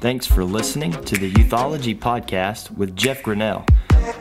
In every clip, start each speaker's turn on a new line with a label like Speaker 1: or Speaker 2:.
Speaker 1: Thanks for listening to the Youthology Podcast with Jeff Grinnell.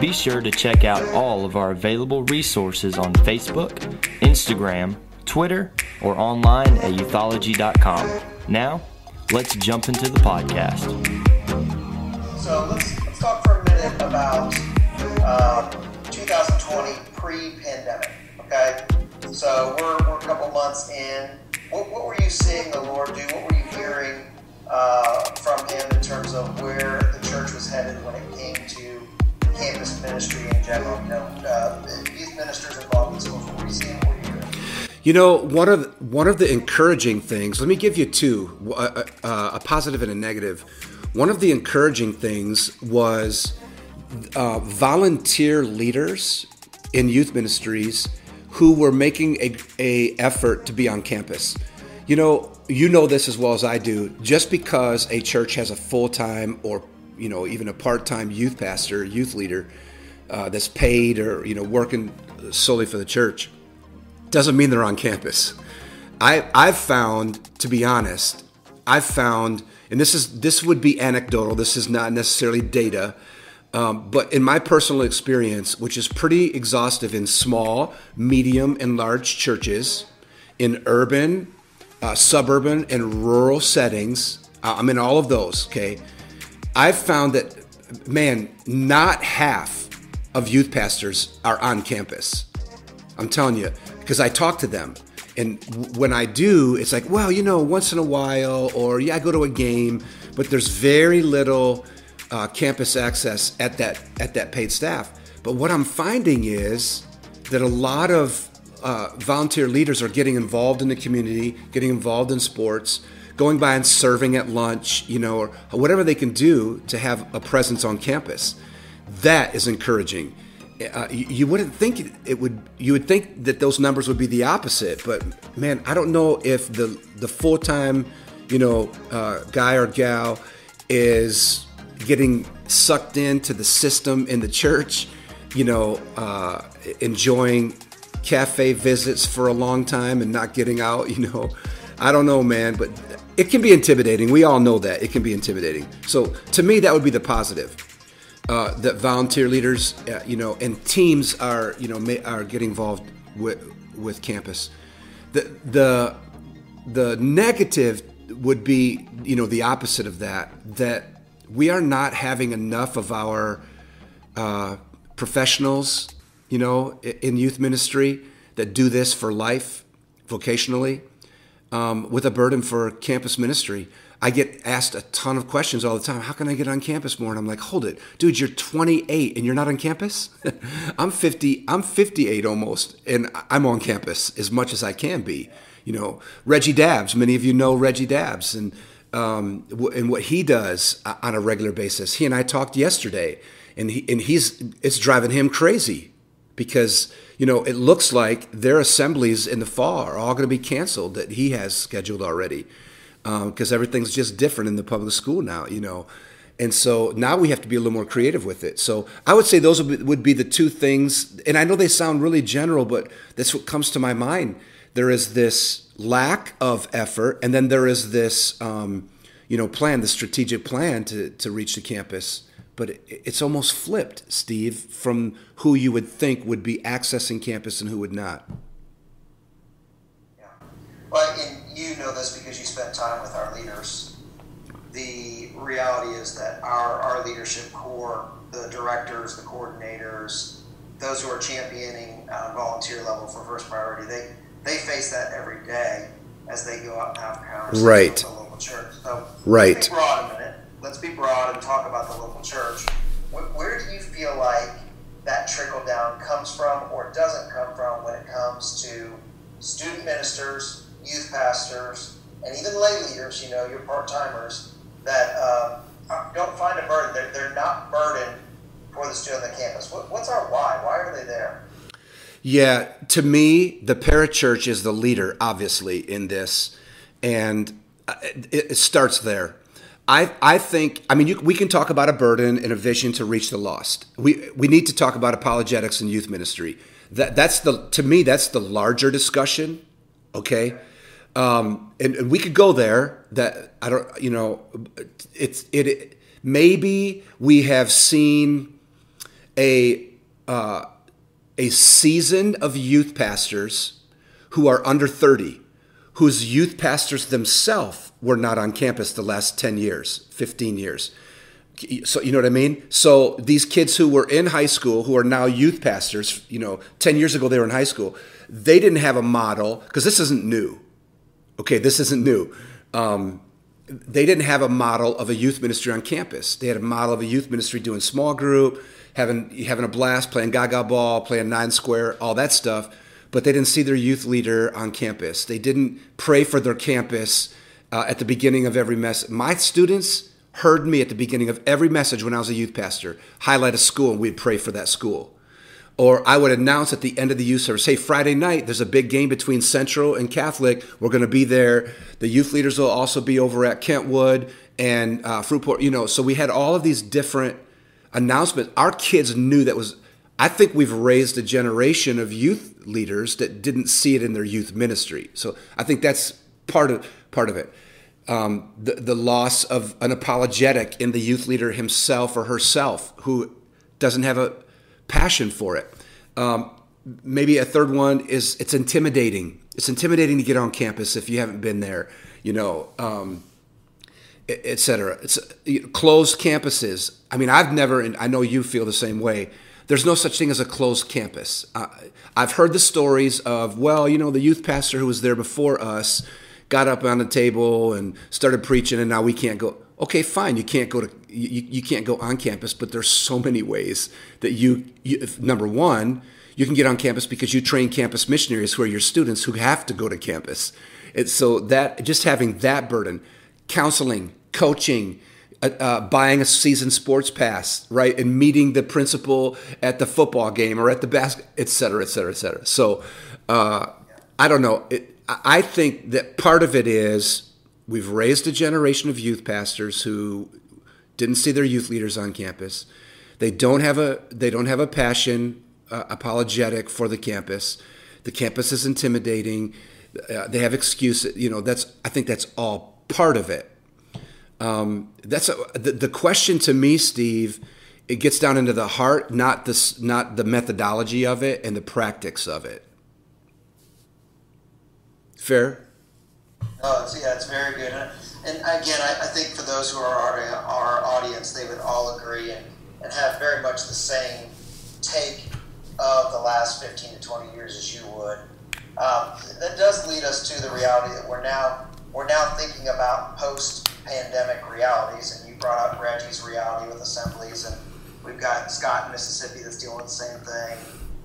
Speaker 1: Be sure to check out all of our available resources on Facebook, Instagram, Twitter, or online at youthology.com. Now, let's jump into the podcast.
Speaker 2: So let's, let's talk for a minute about uh, 2020 pre-pandemic. Okay, so we're, we're a couple months in. What, what were you seeing the Lord do? What were you hearing uh, from Him in terms of where the church was headed when it came to campus ministry in general? You know, uh, youth ministers involved in. What were you
Speaker 3: know, one of the, one of the encouraging things. Let me give you two: a, a, a positive and a negative. One of the encouraging things was uh, volunteer leaders in youth ministries who were making a, a effort to be on campus. You know, you know this as well as I do. Just because a church has a full time or you know even a part time youth pastor, youth leader uh, that's paid or you know working solely for the church, doesn't mean they're on campus. I I've found, to be honest, I've found, and this is this would be anecdotal. This is not necessarily data. Um, but in my personal experience, which is pretty exhaustive in small, medium, and large churches, in urban, uh, suburban, and rural settings, uh, I'm in all of those, okay? I've found that, man, not half of youth pastors are on campus. I'm telling you, because I talk to them. And when I do, it's like, well, you know, once in a while, or yeah, I go to a game, but there's very little uh, campus access at that at that paid staff. But what I'm finding is that a lot of uh, volunteer leaders are getting involved in the community, getting involved in sports, going by and serving at lunch, you know, or whatever they can do to have a presence on campus. That is encouraging. Uh, you, you, wouldn't think it would. You would think that those numbers would be the opposite, but man, I don't know if the the full time, you know, uh, guy or gal is getting sucked into the system in the church, you know, uh, enjoying cafe visits for a long time and not getting out, you know. I don't know, man, but it can be intimidating. We all know that. It can be intimidating. So to me, that would be the positive. Uh, that volunteer leaders, uh, you know, and teams are, you know, may, are getting involved with with campus. The the the negative would be, you know, the opposite of that. That we are not having enough of our uh, professionals, you know, in youth ministry that do this for life, vocationally, um, with a burden for campus ministry. I get asked a ton of questions all the time. How can I get on campus more? And I'm like, hold it, dude. You're 28 and you're not on campus. I'm 50. I'm 58 almost, and I'm on campus as much as I can be. You know, Reggie Dabbs. Many of you know Reggie Dabbs, and um, and what he does on a regular basis. He and I talked yesterday, and he and he's it's driving him crazy because you know it looks like their assemblies in the fall are all going to be canceled that he has scheduled already because um, everything's just different in the public school now. You know. And so now we have to be a little more creative with it. So I would say those would be, would be the two things. And I know they sound really general, but that's what comes to my mind. There is this lack of effort, and then there is this, um, you know, plan, the strategic plan to to reach the campus. But it's almost flipped, Steve, from who you would think would be accessing campus and who would not.
Speaker 2: Yeah. Well, and you know this because you spent time with our leaders. The reality is that our, our leadership core, the directors, the coordinators, those who are championing uh, volunteer level for first priority, they they face that every day as they go out and have conversations
Speaker 3: right.
Speaker 2: with the local church. So
Speaker 3: right.
Speaker 2: Let's be broad and talk about the local church. Where, where do you feel like that trickle down comes from or doesn't come from when it comes to student ministers, youth pastors, and even lay leaders, you know, your part timers, that um, don't find a burden. They're, they're not burdened for the student on the campus. What, what's our why? Why are they there?
Speaker 3: Yeah, to me, the parachurch is the leader, obviously, in this, and uh, it, starts there. I, I think I mean you, we can talk about a burden and a vision to reach the lost. We we need to talk about apologetics and youth ministry. That that's the to me that's the larger discussion. Okay, um, and, and we could go there. That I don't, you know, it's it. it maybe we have seen a uh, a season of youth pastors who are under thirty, whose youth pastors themselves were not on campus the last ten years, fifteen years. So you know what I mean? So these kids who were in high school, who are now youth pastors, you know, ten years ago they were in high school. They didn't have a model because this isn't new okay, this isn't new. Um, they didn't have a model of a youth ministry on campus. They had a model of a youth ministry doing small group, having having a blast, playing gaga ball, playing nine square, all that stuff. But they didn't see their youth leader on campus. They didn't pray for their campus uh, at the beginning of every message. My students heard me at the beginning of every message when I was a youth pastor highlight a school, and we'd pray for that school. Or I would announce at the end of the youth service, hey, Friday night, there's a big game between Central and Catholic. We're going to be there. The youth leaders will also be over at Kentwood and uh, Fruitport. You know, so we had all of these different announcements. Our kids knew that was. I think we've raised a generation of youth leaders that didn't see it in their youth ministry. So I think that's part of part of it. Um, the the loss of an apologetic in the youth leader himself or herself who doesn't have a passion for it. Um, maybe a third one is it's intimidating. It's intimidating to get on campus if you haven't been there, you know, um, et cetera. It's know, closed campuses. I mean, I've never, and I know you feel the same way. There's no such thing as a closed campus. Uh, I've heard the stories of, well, you know, the youth pastor who was there before us got up on the table and started preaching, and now we can't go. Okay, fine, you can't go to you, you can't go on campus, but there's so many ways that you, you if, number one, you can get on campus because you train campus missionaries who are your students who have to go to campus. And so that just having that burden, counseling, coaching, uh, uh, buying a season sports pass, right, and meeting the principal at the football game or at the basket, et cetera, et cetera, et cetera. So uh, I don't know. It, I think that part of it is we've raised a generation of youth pastors who didn't see their youth leaders on campus. They don't have a they don't have a passion uh, apologetic for the campus. The campus is intimidating. Uh, they have excuses. You know, that's I think that's all part of it. Um, that's a, the, the question to me, Steve. It gets down into the heart, not not the methodology of it and the practice of it. Fair.
Speaker 2: Oh, it's, yeah, it's very good. And again, I, I think for those who are our, our audience, they would all agree and, and have very much the same take of the last 15 to 20 years as you would. Um, that does lead us to the reality that we're now we're now thinking about post-pandemic realities, and you brought up Reggie's reality with assemblies, and we've got Scott in Mississippi that's dealing with the same thing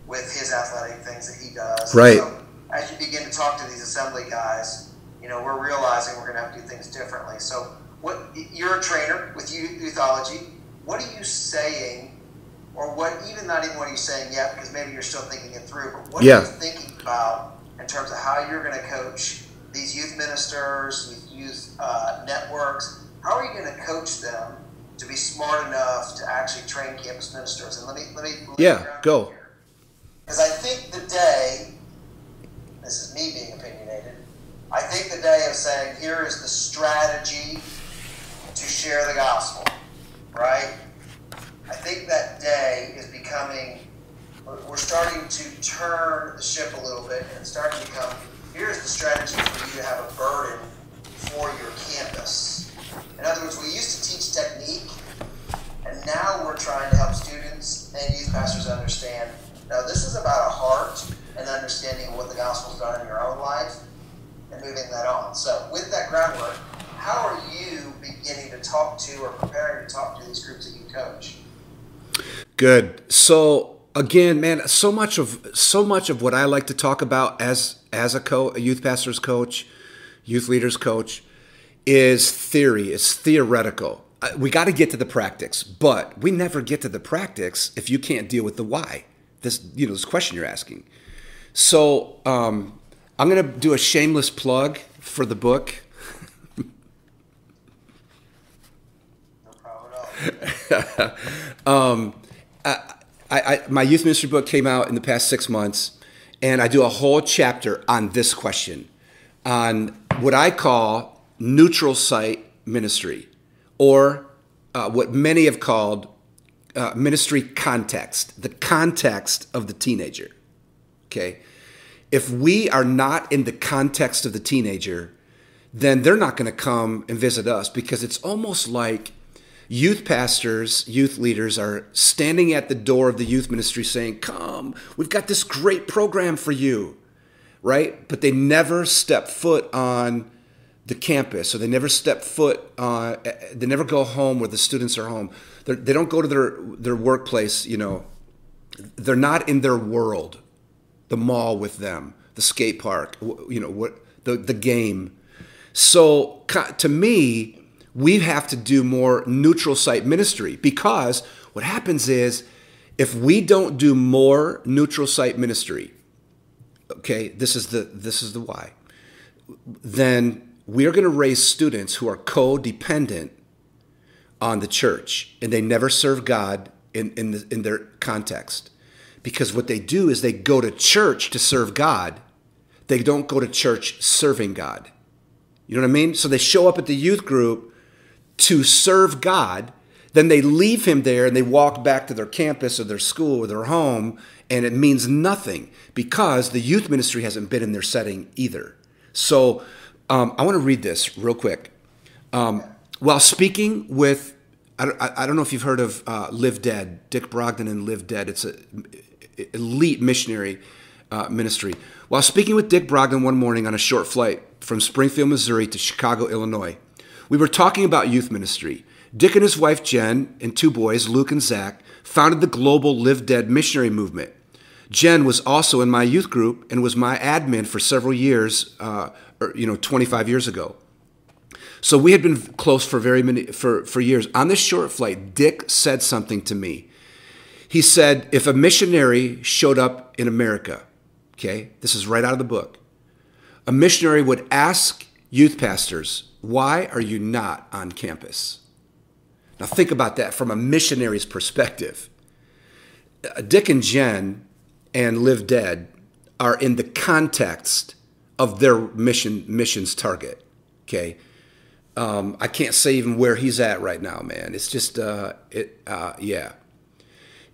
Speaker 2: with his athletic things that he does.
Speaker 3: Right. So
Speaker 2: as you begin to talk to these assembly guys, you know, we're realizing we're going to have to do things differently. So, what you're a trainer with youthology. What are you saying, or what even not even what are you saying yet? Because maybe you're still thinking it through. But what
Speaker 3: yeah.
Speaker 2: are you thinking about in terms of how you're going to coach these youth ministers, youth uh, networks? How are you going to coach them to be smart enough to actually train campus ministers? And let me let me, let
Speaker 3: me yeah go.
Speaker 2: Because I think the day, this is me being opinionated I think the day of saying, here is the strategy to share the gospel, right? I think that day is becoming, we're starting to turn the ship a little bit and it's starting to become, here's the strategy for you to have a burden for your campus. In other words, we used to teach technique, and now we're trying to help students and youth pastors understand, now this is about a heart and understanding of what the gospel's done in your own life and moving that on. So, with that groundwork, how are you beginning to talk to or preparing to talk to these groups that you coach?
Speaker 3: Good. So again, man, so much of so much of what I like to talk about as as a, co- a youth pastor's coach, youth leaders coach, is theory. It's theoretical. We got to get to the practice, but we never get to the practice if you can't deal with the why. This you know this question you're asking. So um, I'm going to do a shameless plug for the book. No problem. um, I, I, my youth ministry book came out in the past six months, and I do a whole chapter on this question. on what I call neutral site ministry, or uh, what many have called uh, ministry context, the context of the teenager. Okay. If we are not in the context of the teenager, then they're not going to come and visit us because it's almost like youth pastors, youth leaders are standing at the door of the youth ministry saying, Come, we've got this great program for you, right? But they never step foot on the campus, or they never step foot, uh, they never go home where the students are home. They're, they do not go to their, their workplace, you know, they're not in their world, the mall with them, the skate park, you know, what the, the game. So to me, we have to do more neutral site ministry because what happens is if we don't do more neutral site ministry, okay, this is the this is the why. Then we are going to raise students who are codependent on the church and they never serve God in, in, the, in their context. Because what they do is they go to church to serve God, they don't go to church serving God. You know what I mean? So they show up at the youth group to serve God, then they leave him there and they walk back to their campus or their school or their home, and it means nothing because the youth ministry hasn't been in their setting either. So um, I want to read this real quick. Um, while speaking with, I don't, know if you've heard of uh, Live Dead, Dick Brogden and Live Dead. It's an elite missionary uh, ministry. While speaking with Dick Brogden one morning on a short flight from Springfield, Missouri to Chicago, Illinois, we were talking about youth ministry. Dick and his wife Jen and two boys, Luke and Zach, founded the global Live Dead missionary movement. Jen was also in my youth group and was my admin for several years, uh, or, you know, 25 years ago. So we had been close for very many for, for years. On this short flight, Dick said something to me. He said, if a missionary showed up in America, okay, this is right out of the book, a missionary would ask youth pastors, why are you not on campus? Now think about that from a missionary's perspective. Dick and Jen and Live Dead are in the context of their mission missions target. Okay. Um, I can't say even where he's at right now, man. It's just, uh, it, uh, yeah.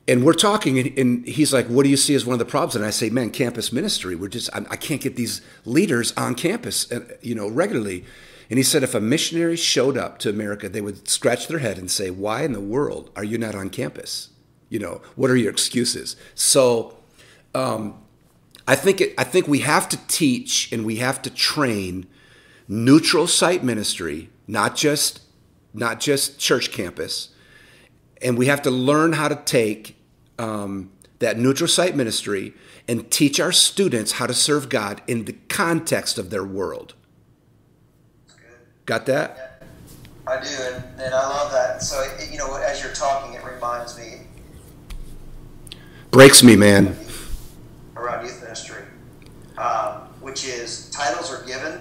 Speaker 3: And we're talking, and, he's like, "What do you see as one of the problems?" And I say, "Man, campus ministry. We're just, I, I can't get these leaders on campus, uh, you know, regularly." And he said, if a missionary showed up to America, they would scratch their head and say, "Why in the world are you not on campus? You know, what are your excuses?" So um, I think it, I think we have to teach and we have to train neutral site ministry, not just not just church campus, and we have to learn how to take um, that neutral site ministry and teach our students how to serve God in the context of their world. Got that?
Speaker 2: Yeah, I do, and, and I love that. So, you know, as you're talking, it reminds me.
Speaker 3: Breaks me, man
Speaker 2: around youth ministry, um, which is titles are given,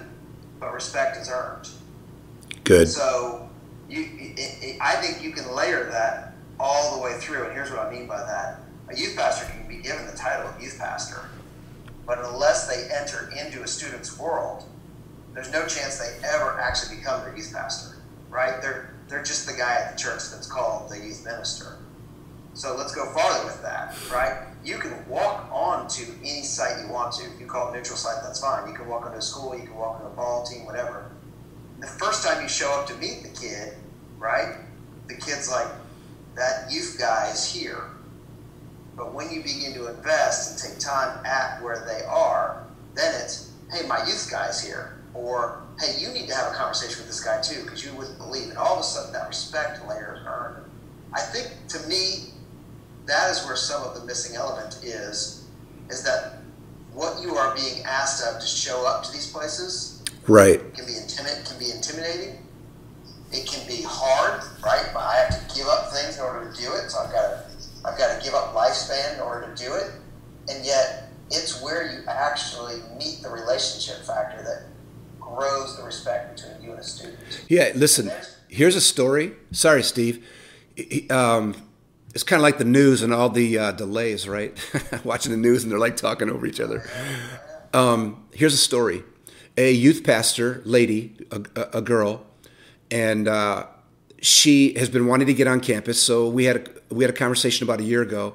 Speaker 2: but respect is earned.
Speaker 3: Good.
Speaker 2: So you, it, it, I think you can layer that all the way through. And here's what I mean by that: a youth pastor can be given the title of youth pastor, but unless they enter into a student's world, there's no chance they ever actually become their youth pastor. Right? They're they're just the guy at the church that's called the youth minister. So let's go farther with that, right? You can walk on to any site you want to. If you call it neutral site, that's fine. You can walk onto a school, you can walk on a ball team, whatever. The first time you show up to meet the kid, right? The kid's like, that youth guy is here. But when you begin to invest and take time at where they are, then it's, hey, my youth guy's here. Or, hey, you need to have a conversation with this guy too, because you wouldn't believe. And all of a sudden, that respect layer is earned. I think, to me, that is where some of the missing element is, is that what you are being asked of to show up to these places,
Speaker 3: right,
Speaker 2: can be intimid- can be intimidating. It can be hard, right? But I have to give up things in order to do it, so I've got to I've got to give up lifespan in order to do it, and yet it's where you actually meet the relationship factor that grows the respect between you and a student.
Speaker 3: Yeah, listen. Here's a story. Sorry, Steve. Um, it's kind of like the news and all the uh, delays, right? Watching the news and they're like talking over each other. Um, here's a story. a youth pastor lady, a, a, a girl, and uh, she has been wanting to get on campus. So we had a, we had a conversation about a year ago,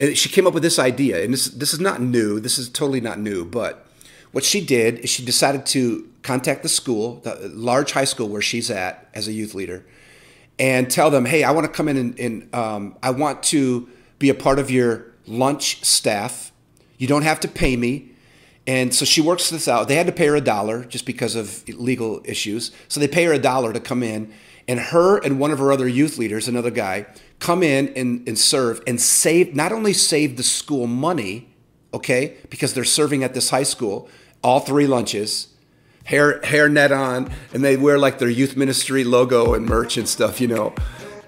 Speaker 3: and she came up with this idea. And this this is not new. This is totally not new. But what she did is she decided to contact the school, the large high school where she's at as a youth leader, and tell them, hey, I want to come in and, and um, I want to be a part of your lunch staff. You don't have to pay me. And so she works this out. They had to pay her a dollar just because of legal issues. So they pay her a dollar to come in. And her and one of her other youth leaders, another guy, come in and, and serve and save, not only save the school money, okay, because they're serving at this high school, all three lunches, hair hair net on, and they wear like their youth ministry logo and merch and stuff, you know.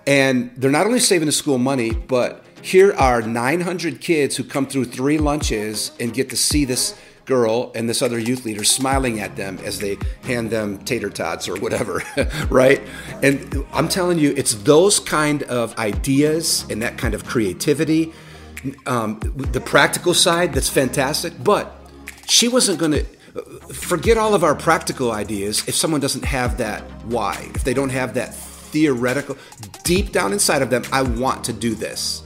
Speaker 3: And they're not only saving the school money, but here are 900 kids who come through three lunches and get to see this girl and this other youth leader smiling at them as they hand them tater tots or whatever, right? And I'm telling you, it's those kind of ideas and that kind of creativity, um, the practical side that's fantastic. But she wasn't going to forget all of our practical ideas if someone doesn't have that why, if they don't have that theoretical, deep down inside of them, I want to do this.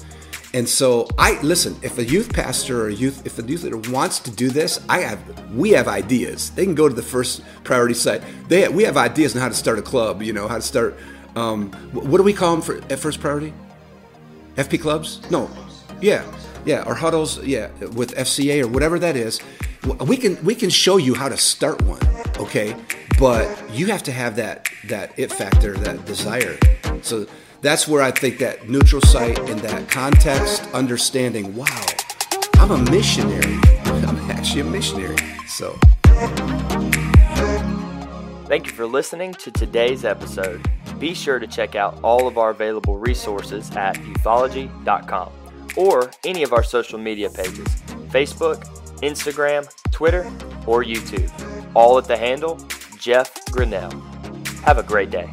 Speaker 3: And so I listen, if a youth pastor or a youth if a youth leader wants to do this, I have we have ideas. They can go to the first priority site. They we have ideas on how to start a club, you know, how to start um, what do we call them for at first priority? FP clubs? No. Yeah. Yeah, or huddles, yeah, with FCA or whatever that is. We can we can show you how to start one, okay? But you have to have that that it factor, that desire. So that's where I think that neutral site and that context understanding, wow, I'm a missionary. I'm actually a missionary. So.
Speaker 1: Thank you for listening to today's episode. Be sure to check out all of our available resources at youthology.com or any of our social media pages Facebook, Instagram, Twitter, or YouTube. All at the handle Jeff Grinnell. Have a great day.